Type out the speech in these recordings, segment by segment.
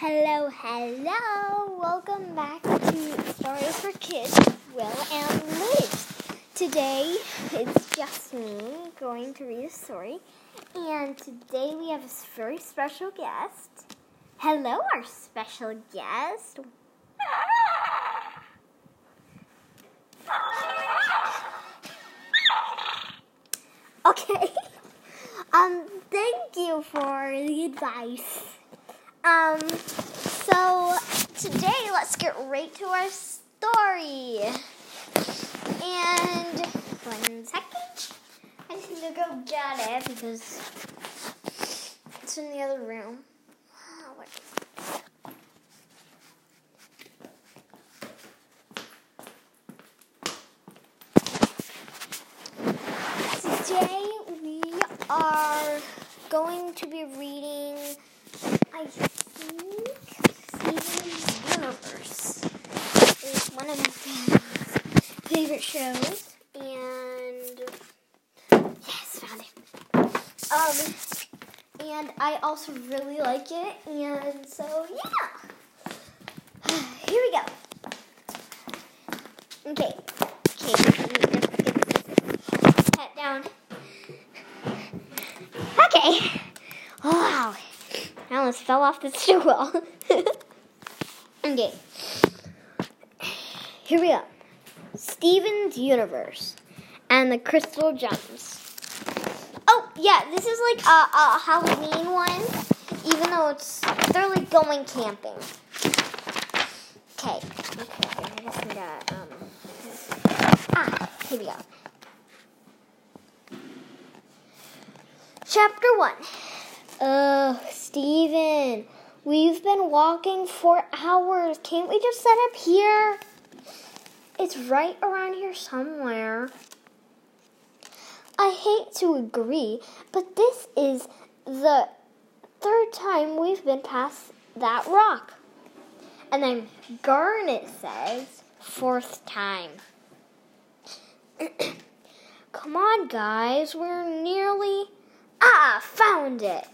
Hello, hello! Welcome back to Story for Kids, Will and Liz. Today it's just me going to read a story, and today we have a very special guest. Hello, our special guest. Okay. Um, thank you for the advice. Um, so today let's get right to our story. And one second. I just need to go get it because it's in the other room. Ah? Today we are going to be reading, I think, Steven's Universe. It's one of my favorite shows, and yes, found it. Um, and I also really like it, and so yeah. Here we go. Okay. let me just get this Hat down. Okay. Wow. I almost fell off the stool. okay. Here we go. Steven's Universe and the Crystal Gems. Oh, yeah, this is like a, a Halloween one, even though it's, they're like going camping. Okay. Okay, I just need um, ah, here we go. Chapter 1. Ugh, Steven, we've been walking for hours. Can't we just set up here? It's right around here somewhere. I hate to agree, but this is the third time we've been past that rock. And then Garnet says, fourth time. Come on, guys, we're nearly. Ah, found it.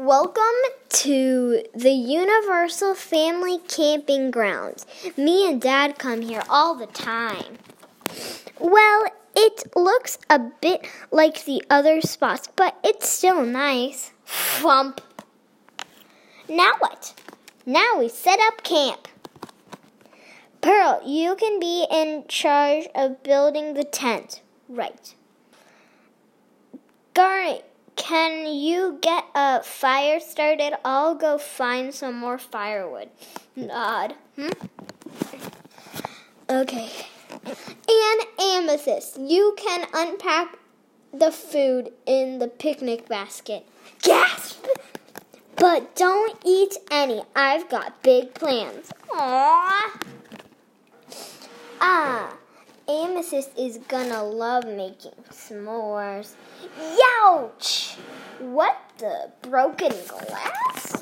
Welcome to the Universal Family Camping Grounds. Me and Dad come here all the time. Well, it looks a bit like the other spots, but it's still nice. Flump. Now what? Now we set up camp. Pearl, you can be in charge of building the tent. Right. Garnet, can you get a fire started? I'll go find some more firewood. Nod. Hmm? Okay. And Amethyst, you can unpack the food in the picnic basket. Gasp! But don't eat any. I've got big plans. Aww. Ah, Amethyst is gonna love making s'mores. Youch! What the broken glass?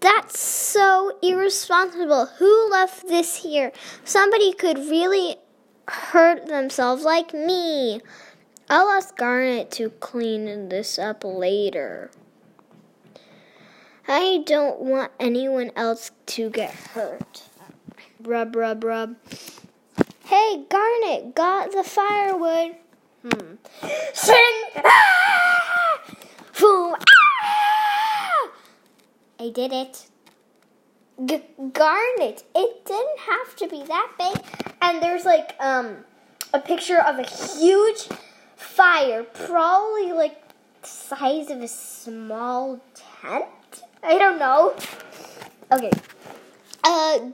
That's so irresponsible. Who left this here? Somebody could really hurt themselves like me. I'll ask Garnet to clean this up later. I don't want anyone else to get hurt. Rub, rub, rub. Hey, Garnet, got the firewood. Hmm. Sing! Ah! Boom! Ah! I did it. G- Garnet, it didn't have to be that big. And there's like um a picture of a huge fire, probably like size of a small tent. I don't know. Okay.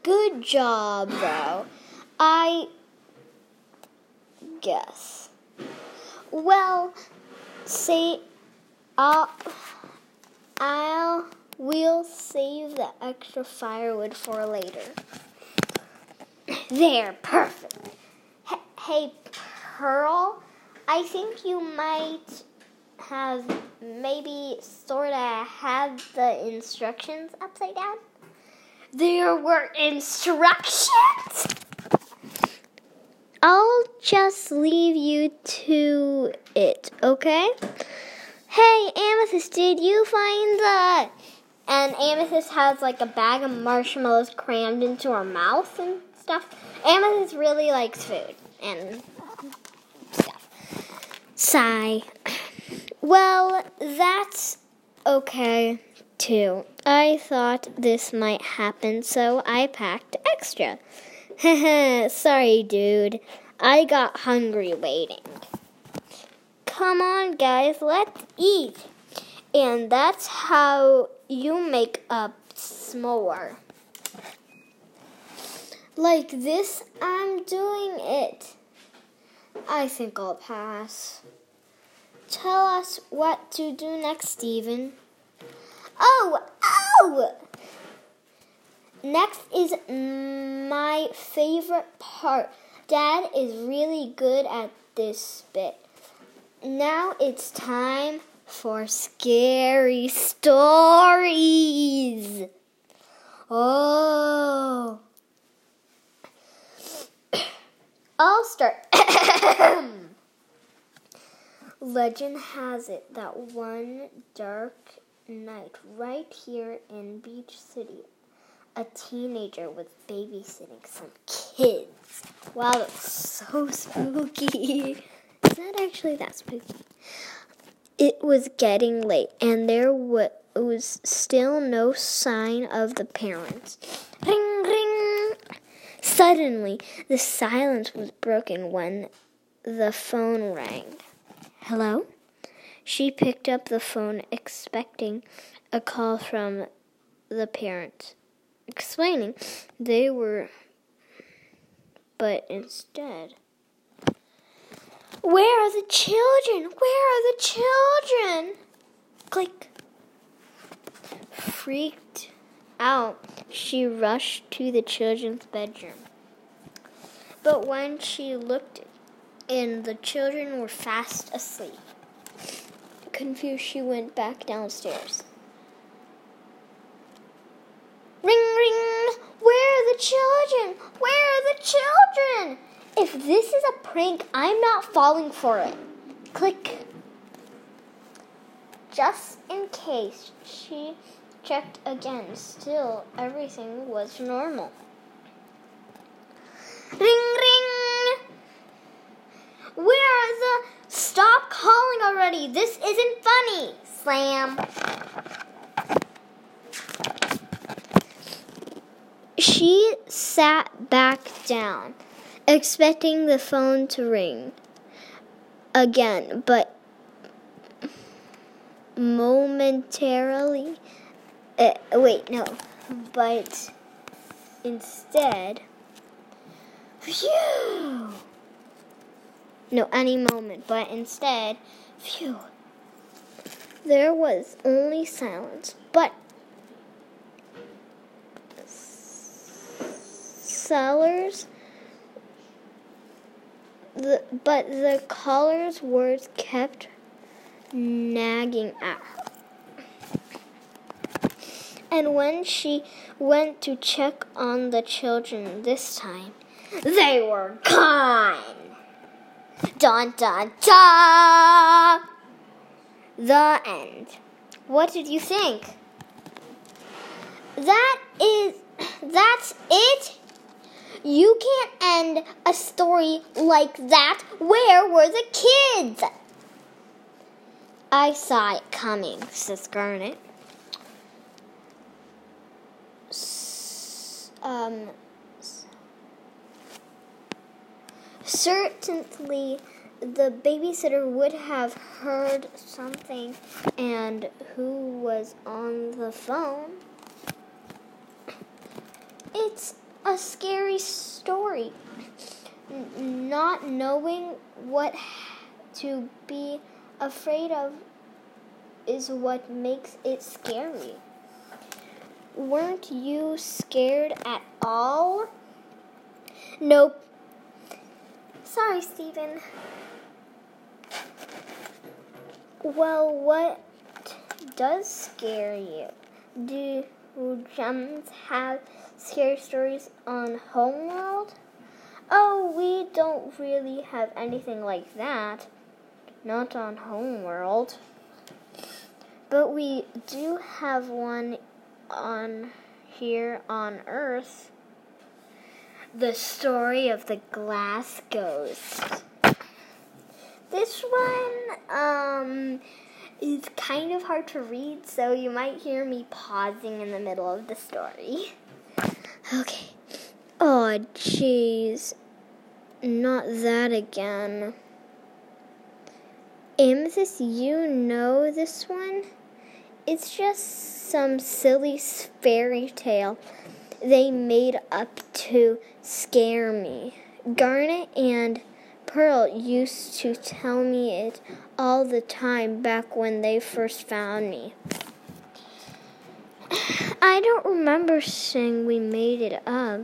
Good job, though. I guess. Well, say, I'll, I'll, we'll save the extra firewood for later. There, perfect. H- hey, Pearl, I think you might have maybe sort of had the instructions upside down. There were instructions? I'll just leave you to it, okay? Hey, Amethyst, did you find the. And Amethyst has like a bag of marshmallows crammed into her mouth and stuff. Amethyst really likes food and stuff. Sigh. Well, that's okay too. I thought this might happen, so I packed extra. Sorry, dude. I got hungry waiting. Come on, guys, let's eat. And that's how you make a s'more. Like this, I'm doing it. I think I'll pass. Tell us what to do next, Steven. Oh, Next is my favorite part. Dad is really good at this bit. Now it's time for scary stories. Oh. I'll start. Legend has it that one dark night, right here in Beach City, a teenager was babysitting some kids. Wow, that's so spooky. Is that actually that spooky? It was getting late, and there was still no sign of the parents. Ring, ring. Suddenly, the silence was broken when the phone rang. Hello? She picked up the phone, expecting a call from the parents, explaining they were, but instead. Where are the children? Where are the children? Click. Freaked out, she rushed to the children's bedroom. But when she looked in, the children were fast asleep. Confused, she went back downstairs. Ring, ring! Where are the children? Where are the children? If this is a prank, I'm not falling for it. Click. Just in case, she checked again. Still, everything was normal. Ring! Where are the. Stop calling already! This isn't funny! Slam. She sat back down expecting the phone to ring again, but momentarily. Uh, wait, no. But instead. Phew! No, any moment, but instead. Phew. There was only silence, but. Sellers the, but the caller's words kept nagging at her. And when she went to check on the children this time, they were gone. Dun dun dun! The end. What did you think? That is, that's it? You can't end a story like that. Where were the kids? I saw it coming, says Garnet. Um, certainly, the babysitter would have heard something and who was on the phone. It's a scary story. N- not knowing what to be afraid of is what makes it scary. Weren't you scared at all? Nope. Sorry, Steven. Well, what does scare you? Do gems have scary stories on Homeworld? Oh, we don't really have anything like that. Not on Homeworld. But we do have one on here on Earth. The story of the glass ghost. This one um is kind of hard to read, so you might hear me pausing in the middle of the story. Okay. Oh, jeez. Not that again. Amethyst, you know this one? It's just some silly fairy tale they made up to scare me. Garnet and Pearl used to tell me it all the time back when they first found me. I don't remember saying we made it up,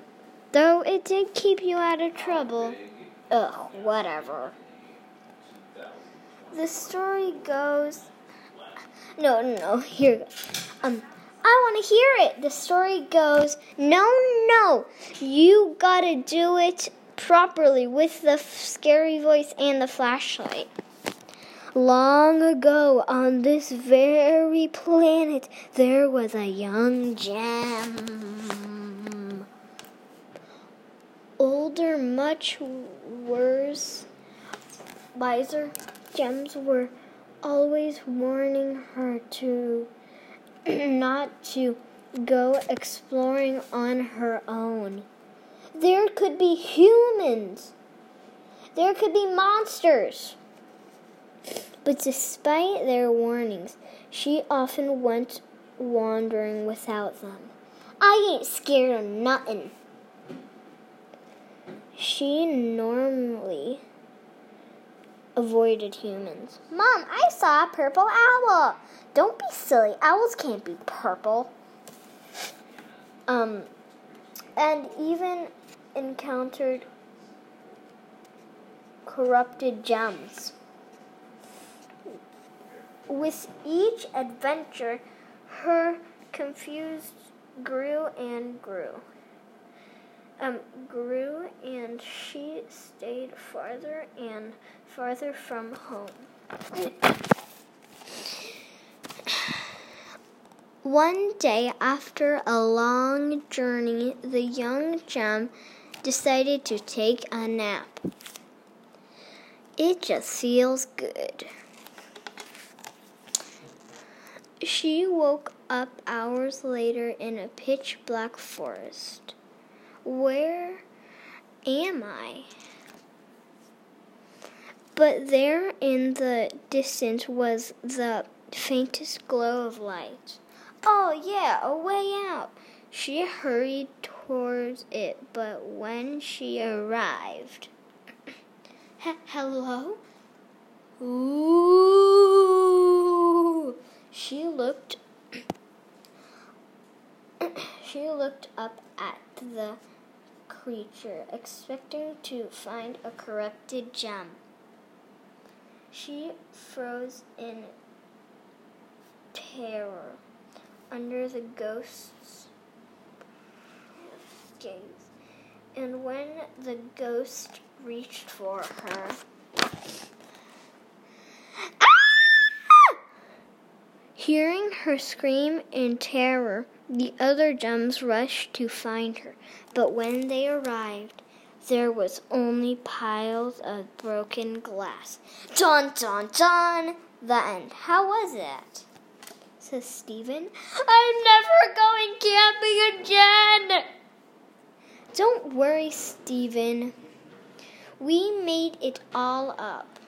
though it did keep you out of trouble. Ugh, whatever. The story goes. No, no. Here. Um, I want to hear it. The story goes. No, no. You gotta do it properly with the scary voice and the flashlight. Long ago on this very planet, there was a young gem. Older, much worse, wiser gems were always warning her to not to go exploring on her own. There could be humans. There could be monsters. But despite their warnings, she often went wandering without them. I ain't scared of nothing. She normally avoided humans. Mom, I saw a purple owl. Don't be silly. Owls can't be purple. Um, and even encountered corrupted gems. With each adventure, her confused grew and grew. Um, grew and she stayed farther and farther from home. One day, after a long journey, the young gem decided to take a nap. It just feels good. She woke up hours later in a pitch black forest. Where am I? But there in the distance was the faintest glow of light. Oh, yeah, a way out. She hurried towards it, but when she arrived. Hello? Ooh! She looked. she looked up at the creature, expecting to find a corrupted gem. She froze in terror under the ghost's gaze. And when the ghost reached for her, ah! hearing her scream in terror, the other gems rushed to find her. But when they arrived, there was only piles of broken glass. Dun dun dun! The end. How was it? Says Steven. I'm never going camping again! Don't worry, Steven. We made it all up.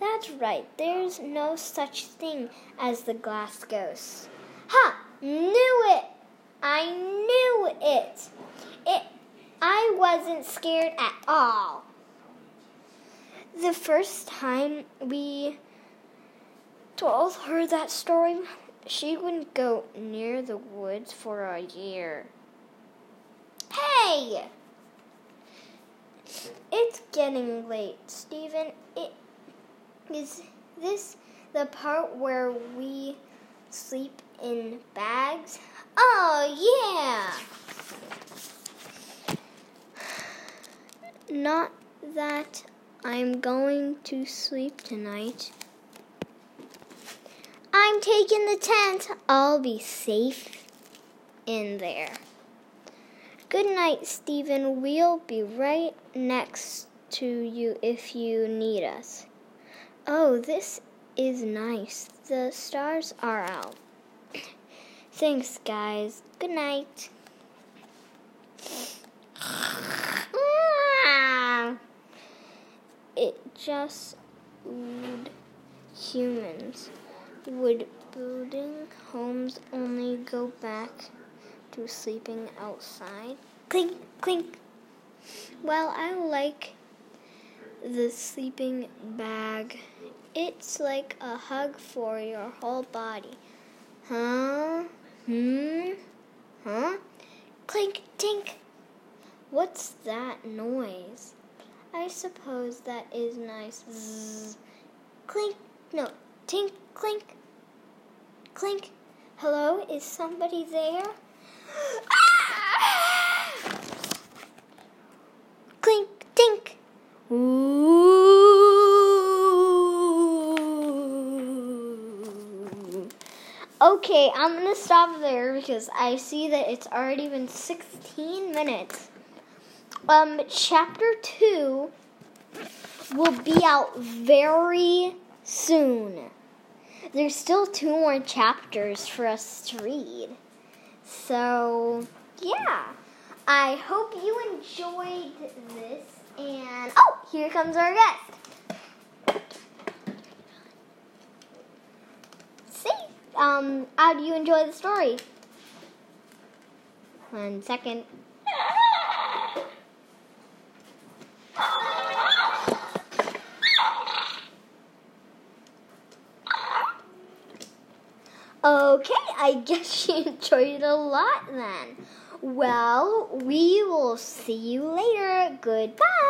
That's right, there's no such thing as the glass ghost. Ha! Knew it! I knew it! It I wasn't scared at all. The first time we told her that story, she wouldn't go near the woods for a year. Hey! It's getting late, Steven. It is this the part where we sleep in bags? Oh yeah. Not that I'm going to sleep tonight. I'm taking the tent. I'll be safe in there. Good night, Steven. We'll be right next to you if you need us. Oh, this is nice. The stars are out. Thanks, guys. Good night. It just would humans. Would building homes only go back to sleeping outside? Clink, clink. Well, I like the sleeping bag. It's like a hug for your whole body. Huh? Hmm? Huh? Clink, tink. What's that noise? I suppose that is nice. Zzz. Clink. No. Tink, clink. Clink. Hello? Is somebody there? Clink, Okay, I'm gonna stop there because I see that it's already been 16 minutes. Um, chapter two will be out very soon. There's still two more chapters for us to read. So, yeah. I hope you enjoyed this. And, oh, here comes our guest. See, um, how do you enjoy the story? One second. Okay, I guess you enjoyed it a lot then. Well, we will see you later. Goodbye.